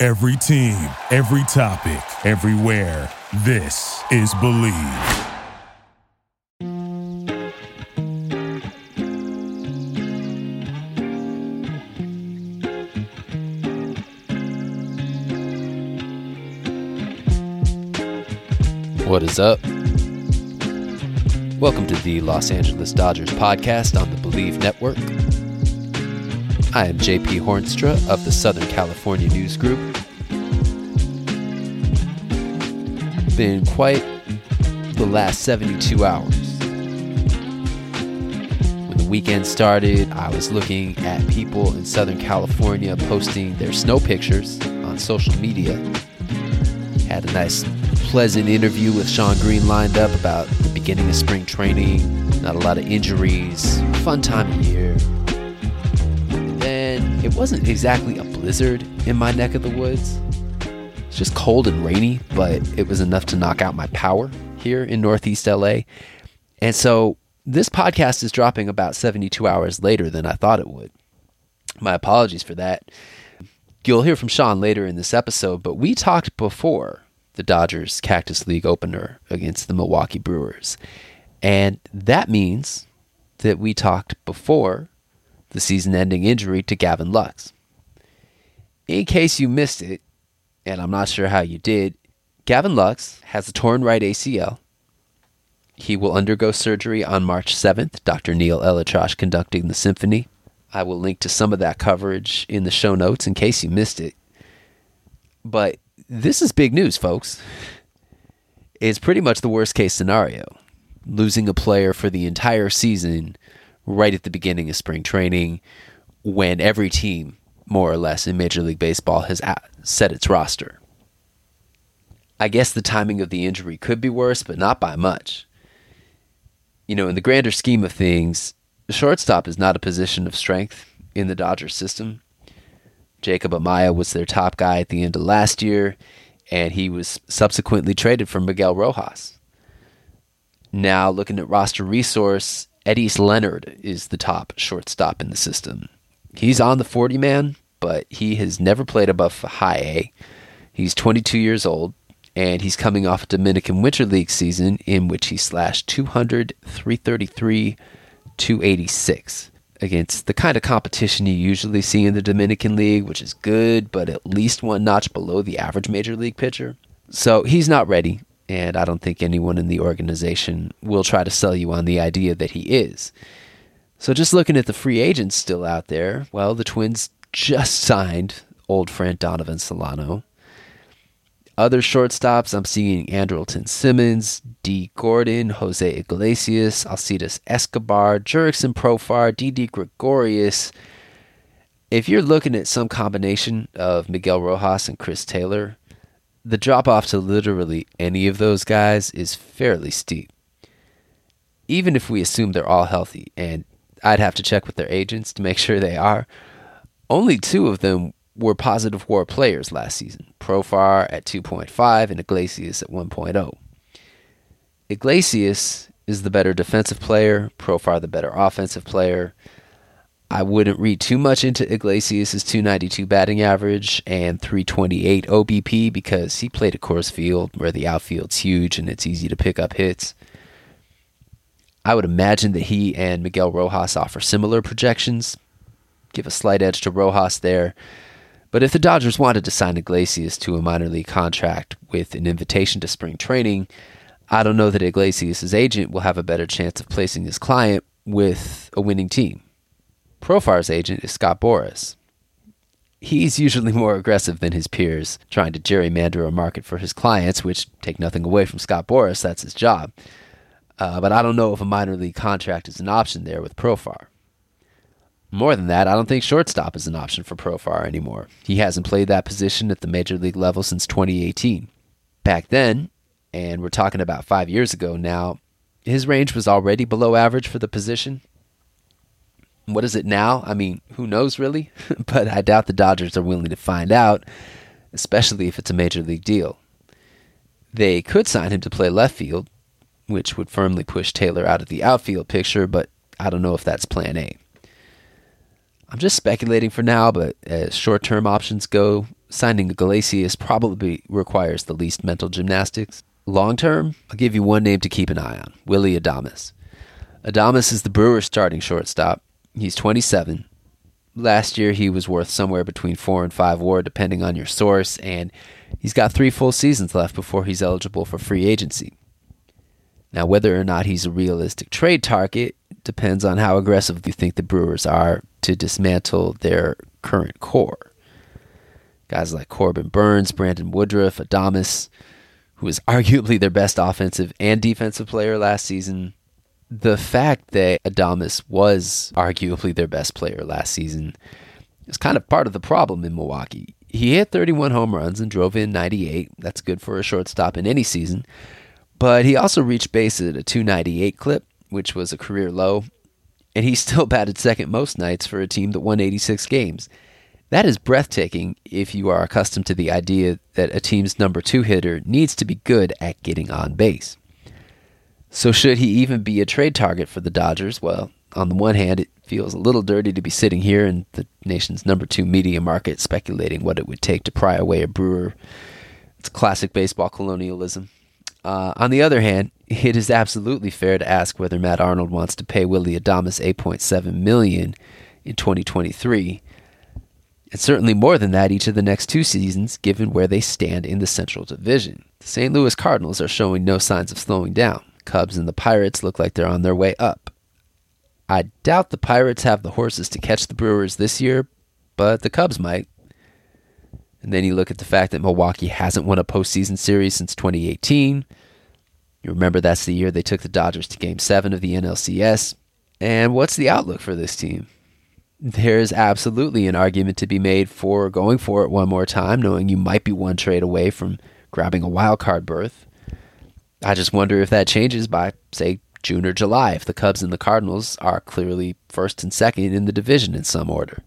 Every team, every topic, everywhere. This is Bleav. What is up? Welcome to the Los Angeles Dodgers podcast on the Bleav Network. I am JP Hoornstra of the Southern California News Group. Been quite the last 72 hours. When the weekend started, I was looking at people in Southern California posting their snow pictures on social media. Had a nice pleasant interview with Shawn Green lined up about the beginning of spring training, not a lot of injuries, fun time it wasn't exactly a blizzard in my neck of the woods. It's just cold and rainy, but it was enough to knock out my power here in Northeast LA. And so this podcast is dropping about 72 hours later than I thought it would. My apologies for that. You'll hear from Shawn later in this episode, but we talked before the Dodgers Cactus League opener against the Milwaukee Brewers. And that means that we talked before the season ending injury to Gavin Lux. In case you missed it, and I'm not sure how you did, Gavin Lux has a torn right ACL. He will undergo surgery on March 7th. Dr. Neil ElAttrache conducting the symphony. I will link to some of that coverage in the show notes in case you missed it. But this is big news, folks. It's pretty much the worst case scenario. Losing a player for the entire season right at the beginning of spring training when every team, more or less, in Major League Baseball has set its roster. I guess the timing of the injury could be worse, but not by much. You know, in the grander scheme of things, shortstop is not a position of strength in the Dodgers system. Jacob Amaya was their top guy at the end of last year, and he was subsequently traded for Miguel Rojas. Now, looking at roster resource, Eddys Leonard is the top shortstop in the system. He's on the 40 man, but he has never played above high A. He's 22 years old, and he's coming off a Dominican Winter League season in which he slashed 200, 333, 286 against the kind of competition you usually see in the Dominican League, which is good, but at least one notch below the average major league pitcher. So he's not ready, and I don't think anyone in the organization will try to sell you on the idea that he is. So just looking at the free agents still out there, well, the Twins just signed old friend Donovan Solano. Other shortstops, I'm seeing Andrelton Simmons, Dee Gordon, Jose Iglesias, Alcides Escobar, Jurickson Profar, Didi Gregorius. If you're looking at some combination of Miguel Rojas and Chris Taylor, the drop off to literally any of those guys is fairly steep. Even if we assume they're all healthy, and I'd have to check with their agents to make sure they are, only two of them were positive WAR players last season Profar at 2.5 and Iglesias at 1.0. Iglesias is the better defensive player, Profar the better offensive player. I wouldn't read too much into Iglesias' 292 batting average and 328 OBP because he played at Coors Field where the outfield's huge and it's easy to pick up hits. I would imagine that he and Miguel Rojas offer similar projections. Give a slight edge to Rojas there. But if the Dodgers wanted to sign Iglesias to a minor league contract with an invitation to spring training, I don't know that Iglesias' agent will have a better chance of placing his client with a winning team. Profar's agent is Scott Boras. He's usually more aggressive than his peers, trying to gerrymander a market for his clients, which take nothing away from Scott Boras, that's his job. Uh, but I don't know if a minor league contract is an option there with Profar. More than that, I don't think shortstop is an option for Profar anymore. He hasn't played that position at the major league level since 2018. Back then, and we're talking about five years ago now, his range was already below average for the position. What is it now? I mean, who knows really? but I doubt the Dodgers are willing to find out, especially if it's a major league deal. They could sign him to play left field, which would firmly push Taylor out of the outfield picture, but I don't know if that's plan A. I'm just speculating for now, but as short term options go, signing Iglesias probably requires the least mental gymnastics. Long term, I'll give you one name to keep an eye on Willy Adames. Adames is the Brewers' starting shortstop. He's 27. Last year, he was worth somewhere between 4 and 5 war, depending on your source, and he's got three full seasons left before he's eligible for free agency. Now, whether or not he's a realistic trade target depends on how aggressive you think the Brewers are to dismantle their current core. Guys like Corbin Burnes, Brandon Woodruff, Adames, who was arguably their best offensive and defensive player last season. The fact that Adames was arguably their best player last season is kind of part of the problem in Milwaukee. He hit 31 home runs and drove in 98. That's good for a shortstop in any season. But he also reached base at a 298 clip, which was a career low, and he still batted second most nights for a team that won 86 games. That is breathtaking if you are accustomed to the idea that a team's number two hitter needs to be good at getting on base. So, should he even be a trade target for the Dodgers? Well, on the one hand, it feels a little dirty to be sitting here in the nation's number two media market speculating what it would take to pry away a brewer. It's classic baseball colonialism. Uh, on the other hand, it is absolutely fair to ask whether Matt Arnold wants to pay Willy Adames 8.7 million in 2023 and certainly more than that each of the next two seasons, given where they stand in the Central Division. The St. Louis Cardinals are showing no signs of slowing down. Cubs and the Pirates look like they're on their way up. I doubt the Pirates have the horses to catch the Brewers this year, but the Cubs might. And then you look at the fact that Milwaukee hasn't won a postseason series since 2018. You remember that's the year they took the Dodgers to Game 7 of the NLCS. And what's the outlook for this team? there's absolutely an argument to be made for going for it one more time, knowing you might be one trade away from grabbing a wild card berth. I just wonder if that changes by, say, June or July, if the Cubs and the Cardinals are clearly first and second in the division in some order.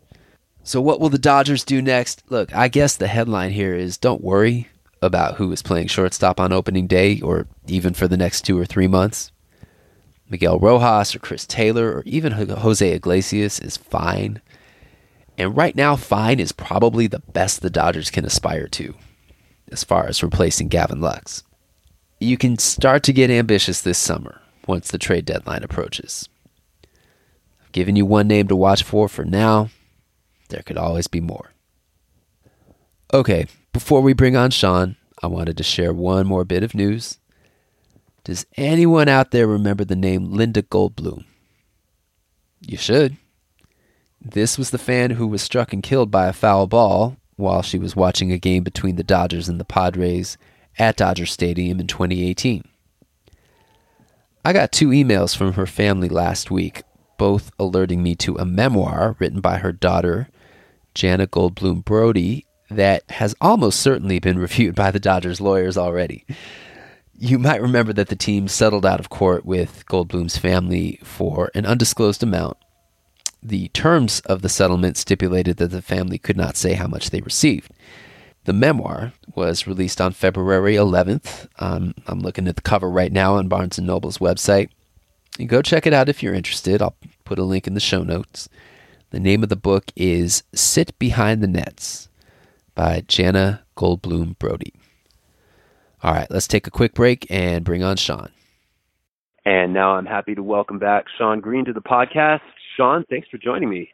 So, what will the Dodgers do next? Look, I guess the headline here is don't worry about who is playing shortstop on opening day or even for the next two or three months. Miguel Rojas or Chris Taylor or even Jose Iglesias is fine. And right now, fine is probably the best the Dodgers can aspire to as far as replacing Gavin Lux. You can start to get ambitious this summer once the trade deadline approaches. I've given you one name to watch for for now. There could always be more. Okay, before we bring on Shawn, I wanted to share one more bit of news does anyone out there remember the name Linda Goldblum? You should. This was the fan who was struck and killed by a foul ball while she was watching a game between the Dodgers and the Padres at Dodger Stadium in 2018. I got two emails from her family last week, both alerting me to a memoir written by her daughter, Jana Goldblum Brody, that has almost certainly been reviewed by the Dodgers lawyers already. You might remember that the team settled out of court with Goldblum's family for an undisclosed amount. The terms of the settlement stipulated that the family could not say how much they received. The memoir was released on February 11th. Um, I'm looking at the cover right now on Barnes & Noble's website. You go check it out if you're interested. I'll put a link in the show notes. The name of the book is Sit Behind the Nets by Jana Goldblum Brody. All right, let's take a quick break and bring on Shawn. And now I'm happy to welcome back Shawn Green to the podcast. Shawn, thanks for joining me.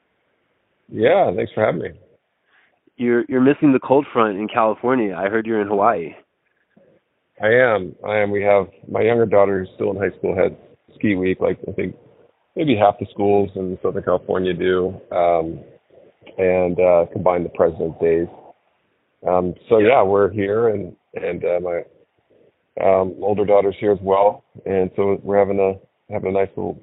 Yeah, thanks for having me. You're you're missing the cold front in California. I heard you're in Hawaii. I am. I am. We have my younger daughter who's still in high school had ski week, like I think maybe half the schools in Southern California do, um, and uh, combine the President's Days. Um, so yeah, we're here, and and uh, my um, older daughter's here as well, and so we're having a having a nice little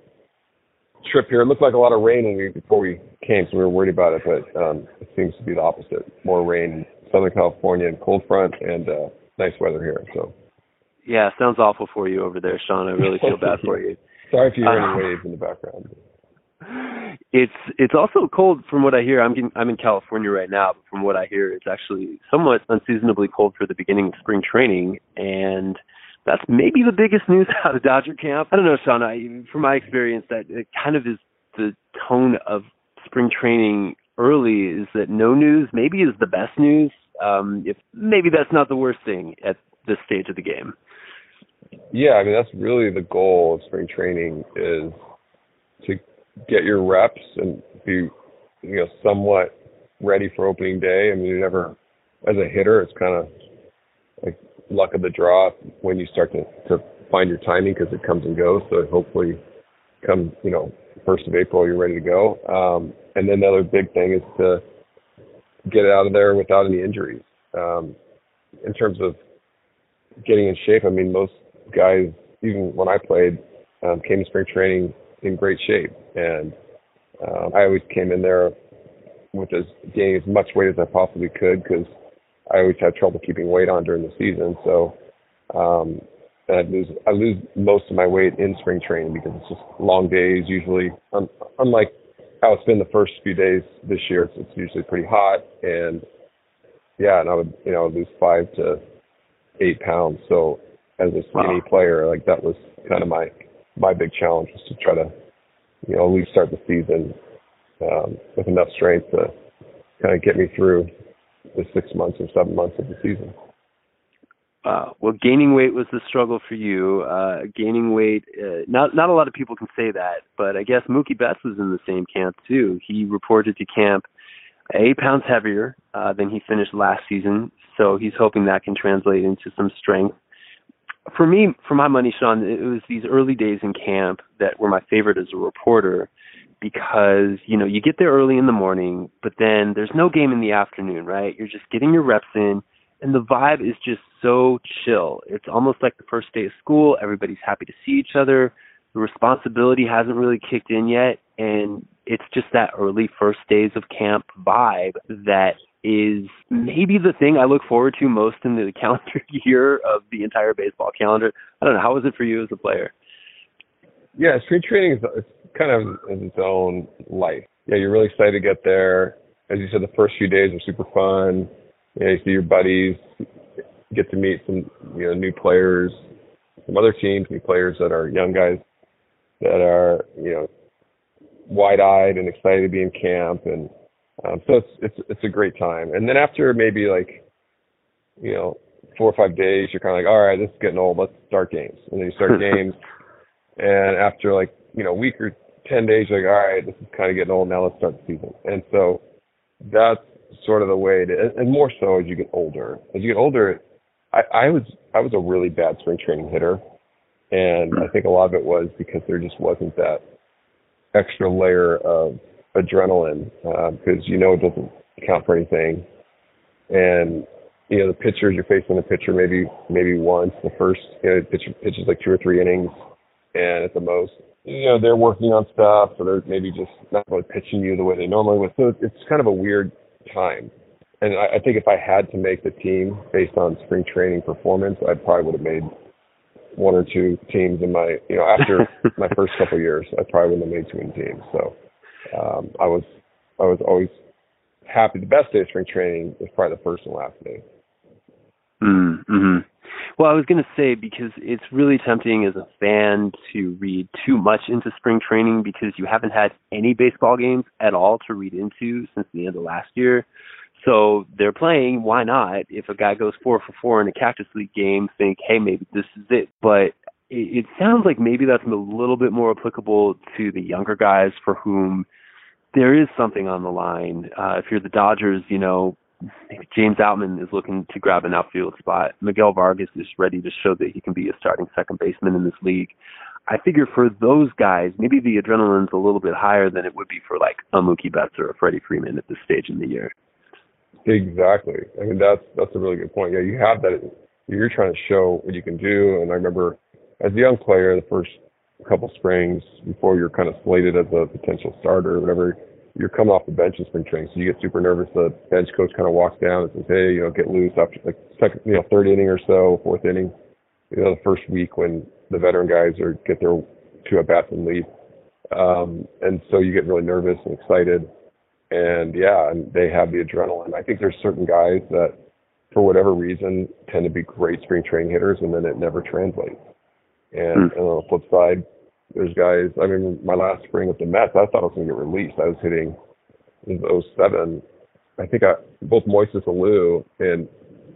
trip here. It looked like a lot of rain when we, before we came, so we were worried about it. But um, seems to be the opposite: more rain in Southern California and cold front, and uh, nice weather here. So. Yeah, sounds awful for you over there, Shawn. I really feel bad for you. Sorry if you hear any uh, waves in the background. It's it's also cold from what I hear. I'm getting, I'm in California right now, but from what I hear, it's actually somewhat unseasonably cold for the beginning of spring training, and that's maybe the biggest news out of Dodger camp. I don't know, Shawn. I, from my experience, that it kind of is the tone of spring training early is that no news maybe is the best news. Um, if maybe that's not the worst thing at this stage of the game. Yeah, I mean that's really the goal of spring training is to get your reps and be you know somewhat ready for opening day. I mean you never as a hitter it's kind of like luck of the draw when you start to to find your timing because it comes and goes. So hopefully come you know first of April you're ready to go. Um, and then the other big thing is to get out of there without any injuries. Um, in terms of getting in shape, I mean most guys, even when I played, um, came to spring training in great shape, and um, I always came in there with as gaining as much weight as I possibly could because I always had trouble keeping weight on during the season. So um, I lose I lose most of my weight in spring training because it's just long days. Usually, um, unlike how it's been the first few days this year, it's, it's usually pretty hot and yeah, and I would you know lose five to eight pounds. So as a skinny wow. player. Like that was kind of my my big challenge was to try to you know at least start the season um, with enough strength to kind of get me through the six months or seven months of the season. Uh, well, gaining weight was the struggle for you. Uh, gaining weight, uh, not not a lot of people can say that, but I guess Mookie Betts was in the same camp too. He reported to camp eight pounds heavier uh, than he finished last season, so he's hoping that can translate into some strength for me, for my money, Shawn, it was these early days in camp that were my favorite as a reporter because, you know, you get there early in the morning, but then there's no game in the afternoon, right? You're just getting your reps in and the vibe is just so chill. It's almost like the first day of school. Everybody's happy to see each other. The responsibility hasn't really kicked in yet. And it's just that early first days of camp vibe that is maybe the thing I look forward to most in the calendar year of the entire baseball calendar. I don't know. How was it for you as a player? Yeah, spring training is kind of is its own life. Yeah, you're really excited to get there. As you said, the first few days are super fun. You, know, you see your buddies, get to meet some you know new players, some other teams, new players that are young guys that are you know wide-eyed and excited to be in camp and um, so it's it's it's a great time. And then after maybe like, you know, four or five days, you're kind of like, all right, this is getting old. Let's start games. And then you start games, and after like you know a week or ten days, you're like, all right, this is kind of getting old. Now let's start the season. And so that's sort of the way to, and more so as you get older. As you get older, I, I was I was a really bad spring training hitter, and I think a lot of it was because there just wasn't that extra layer of adrenaline because uh, you know it doesn't count for anything. And you know the pitchers you're facing the pitcher maybe maybe once the first you know pitcher pitches like two or three innings, and at the most you know they're working on stuff so they're maybe just not really pitching you the way they normally would. So it's kind of a weird time. And I, I think if I had to make the team based on spring training performance, I probably would have made one or two teams in my you know after my first couple of years, I probably wouldn't have made too many teams. So um, I was I was always happy. The best day of spring training was probably the first and last day. Mm-hmm. Well, I was going to say because it's really tempting as a fan to read too much into spring training because you haven't had any baseball games at all to read into since the end of last year. So they're playing. Why not? If a guy goes four for four in a Cactus League game, think, hey, maybe this is it. But it, it sounds like maybe that's a little bit more applicable to the younger guys for whom there is something on the line. Uh, if you're the Dodgers, you know, James Outman is looking to grab an outfield spot. Miguel Vargas is ready to show that he can be a starting second baseman in this league. I figure for those guys, maybe the adrenaline's a little bit higher than it would be for like a Mookie Betts or a Freddie Freeman at this stage in the year. Exactly. I mean, that's that's a really good point. Yeah, you have that. You're trying to show what you can do, and I remember as a young player, the first couple springs before you're kind of slated as a potential starter or whatever, you're coming off the bench in spring training, so you get super nervous. The bench coach kind of walks down and says, "Hey, you know, get loose after like second, you know, third inning or so, fourth inning." You know, the first week when the veteran guys are get their two at bats and leave, um, and so you get really nervous and excited, and yeah, and they have the adrenaline. I think there's certain guys that, for whatever reason, tend to be great spring training hitters, and then it never translates. And, mm. and on the flip side, there's guys. I mean, my last spring with the Mets, I thought I was going to get released. I was hitting in 07. I think I both Moises Alou and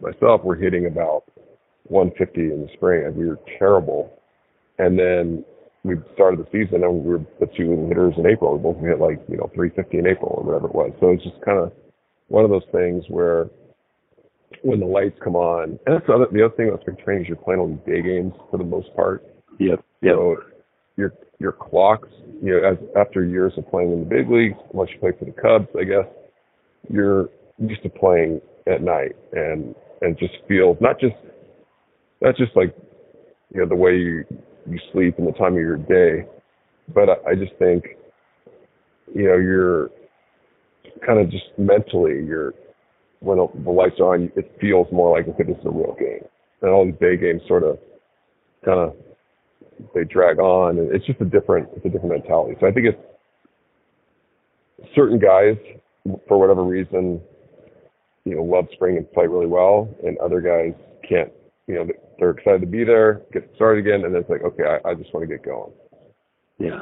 myself were hitting about 150 in the spring, and we were terrible. And then we started the season, and we were the two hitters in April. We both hit like you know 350 in April or whatever it was. So it's just kind of one of those things where when the lights come on, and that's the other, the other thing about spring training is you're playing all these day games for the most part. Yep. Yep. So your your clocks, you know, as after years of playing in the big leagues, once you play for the Cubs, I guess you're used to playing at night and and just feels not just not just like you know the way you you sleep and the time of your day, but I, I just think you know you're kind of just mentally you're when the lights are on, it feels more like okay, this is a real game, and all these day games sort of kind of they drag on, and it's just a different it's a different mentality. So I think it's certain guys for whatever reason, you know, love spring and play really well, and other guys can't. You know, they're excited to be there, get started again, and it's like, okay, I, I just want to get going. Yeah,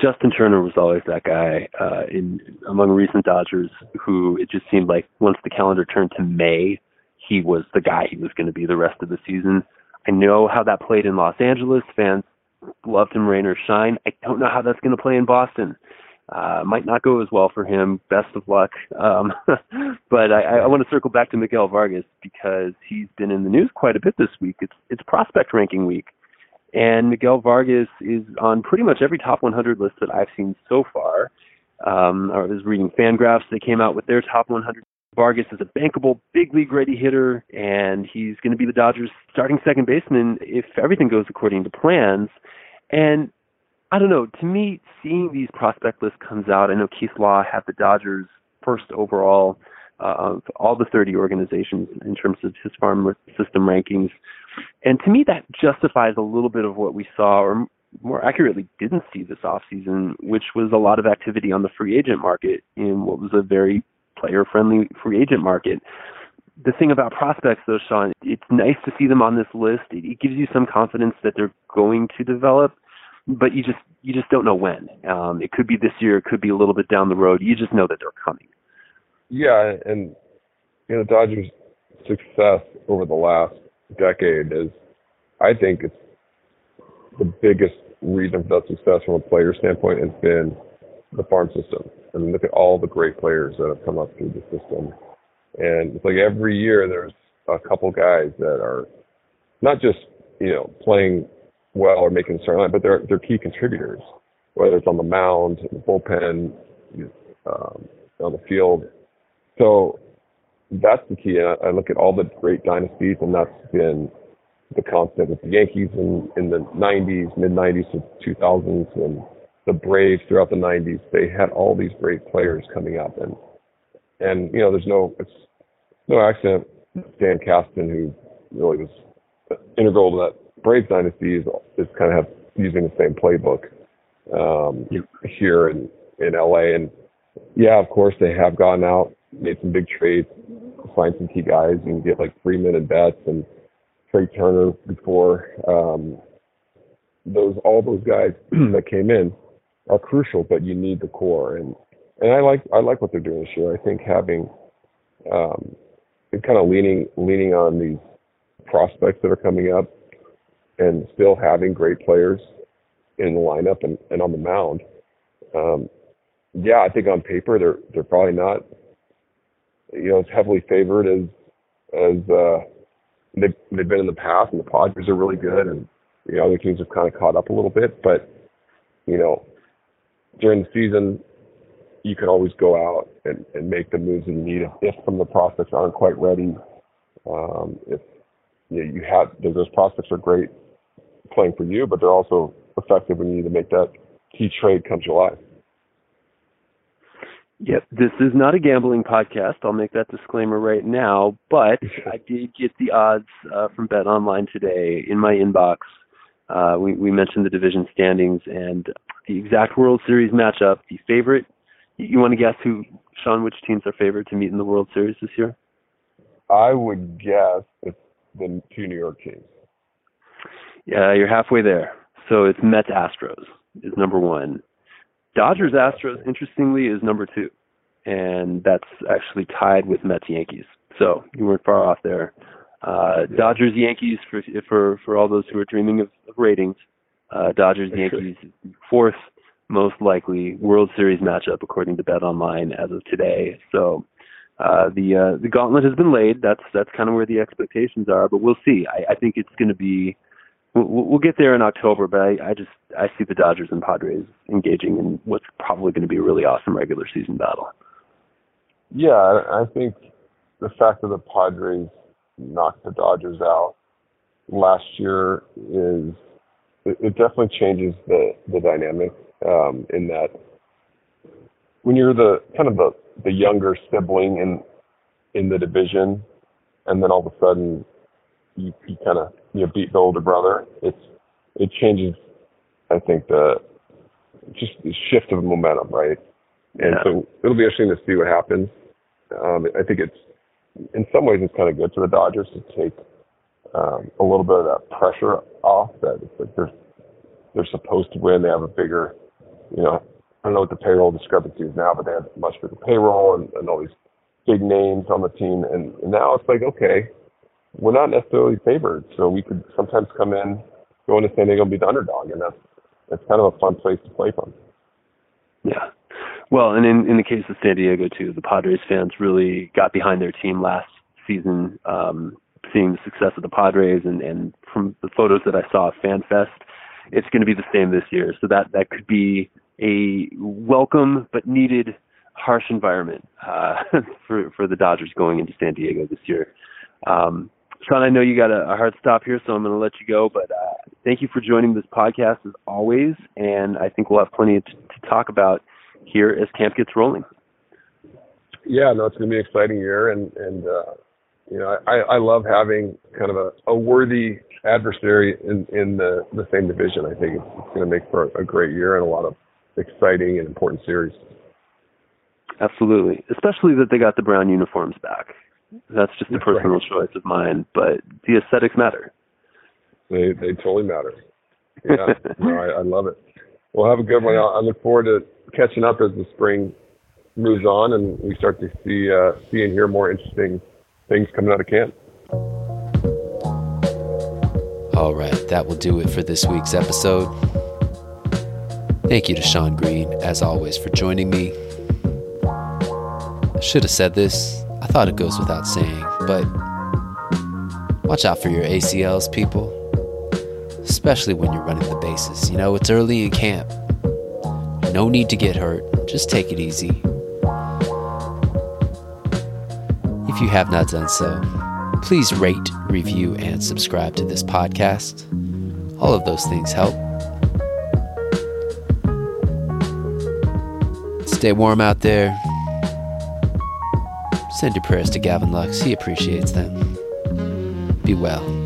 Justin Turner was always that guy uh, in among recent Dodgers who it just seemed like once the calendar turned to May, he was the guy he was going to be the rest of the season. I know how that played in Los Angeles. Fans loved him rain or shine. I don't know how that's going to play in Boston. Uh, might not go as well for him. Best of luck. Um, but I, I want to circle back to Miguel Vargas because he's been in the news quite a bit this week. It's it's prospect ranking week, and Miguel Vargas is on pretty much every top 100 list that I've seen so far. Um, I was reading Fangraphs; they came out with their top 100 Vargas is a bankable big league ready hitter, and he's going to be the Dodgers' starting second baseman if everything goes according to plans. And I don't know. To me, seeing these prospect lists comes out. I know Keith Law had the Dodgers first overall uh, of all the 30 organizations in terms of his farm system rankings, and to me that justifies a little bit of what we saw, or more accurately, didn't see this offseason, which was a lot of activity on the free agent market in what was a very player friendly free agent market. The thing about prospects, though, Shawn, it's nice to see them on this list. It gives you some confidence that they're going to develop, but you just you just don't know when. Um, it could be this year, it could be a little bit down the road. You just know that they're coming. Yeah, and you know, Dodgers' success over the last decade is, I think, it's the biggest reason for that success from a player standpoint has been the farm system. I mean, look at all the great players that have come up through the system. And it's like every year there's a couple guys that are not just, you know, playing well or making a certain line, but they're they're key contributors, whether it's on the mound, the bullpen, um, on the field. So that's the key. And I, I look at all the great dynasties, and that's been the constant with the Yankees in in the 90s, mid 90s to 2000s, and the Braves throughout the 90s, they had all these great players coming up, and and you know, there's no it's no accident. Stan Kasten, who really was integral to that Braves dynasty, is, is kind of have, using the same playbook um, yep. here in in LA. And yeah, of course, they have gone out, made some big trades, signed some key guys. You can get like Freeman and Betts and Trea Turner before um, those all those guys that came in are crucial, but you need the core. And and I like I like what they're doing this year. I think having um, kind of leaning leaning on these prospects that are coming up, and still having great players in the lineup and, and on the mound. Um, yeah, I think on paper they're they're probably not you know as heavily favored as as uh, they've they've been in the past, and the Padres are really good, and you the other teams have kind of caught up a little bit, but you know during the season, you can always go out and, and make the moves that you need if, if some of the prospects aren't quite ready. Um, if you, know, you have those prospects are great playing for you, but they're also effective when you need to make that key trade come July. Yep, this is not a gambling podcast. I'll make that disclaimer right now. But I did get the odds uh, from Bet Online today in my inbox. Uh, we, we mentioned the division standings and the exact World Series matchup. The favorite. You want to guess who, Shawn? Which teams are favored to meet in the World Series this year? I would guess it's the two New York teams. Yeah, you're halfway there. So it's Mets Astros is number one. Dodgers Astros, interestingly, is number two, and that's actually tied with Mets Yankees. So you weren't far off there. Uh, Dodgers Yankees for for for all those who are dreaming of, of ratings. Uh, Dodgers Yankees fourth most likely World Series matchup according to Bet Online as of today. So uh, the uh, the gauntlet has been laid. That's that's kind of where the expectations are, but we'll see. I, I think it's going to be we'll, we'll get there in October, but I, I just I see the Dodgers and Padres engaging in what's probably going to be a really awesome regular season battle. Yeah, I think the fact that the Padres knocked the Dodgers out last year is it, it definitely changes the the dynamic um, in that when you're the kind of the the younger sibling in in the division, and then all of a sudden you, you kind of you know beat the older brother. It's it changes, I think the just the shift of momentum, right? And yeah. so it'll be interesting to see what happens. Um, I think it's in some ways it's kind of good for the Dodgers to take um, a little bit of that pressure off. That it's like they're they're supposed to win. They have a bigger, you know, I don't know what the payroll discrepancy is now, but they have much bigger payroll and, and all these big names on the team. And, and now it's like, okay, we're not necessarily favored, so we could sometimes come in, go into San Diego and be the underdog, and that's that's kind of a fun place to play from. Yeah. Well, and in in the case of San Diego too, the Padres fans really got behind their team last season, um, seeing the success of the Padres, and and from the photos that I saw at FanFest, it's going to be the same this year. So that that could be a welcome but needed harsh environment uh, for for the Dodgers going into San Diego this year. Um, Shawn, I know you got a, a hard stop here, so I'm going to let you go. But uh, thank you for joining this podcast as always, and I think we'll have plenty to, to talk about here as camp gets rolling. Yeah, no, it's going to be an exciting year, and and uh, you know I, I love having kind of a, a worthy adversary in in the the same division. I think it's, it's going to make for a great year and a lot of exciting and important series. Absolutely, especially that they got the brown uniforms back. That's just a personal right. choice of mine, but the aesthetics matter. They they totally matter. Yeah, no, I, I love it. Well, have a good one. I look forward to catching up as the spring moves on and we start to see uh, see and hear more interesting things coming out of camp. All right, that will do it for this week's episode. Thank you to Shawn Green, as always, for joining me. I should have said this I thought it goes without saying, but watch out for your ACLs, people. Especially when you're running the bases. You know, it's early in camp. No need to get hurt. Just take it easy. If you have not done so, please rate, review, and subscribe to this podcast. All of those things help. Stay warm out there. Send your prayers to Gavin Lux. He appreciates them. Be well.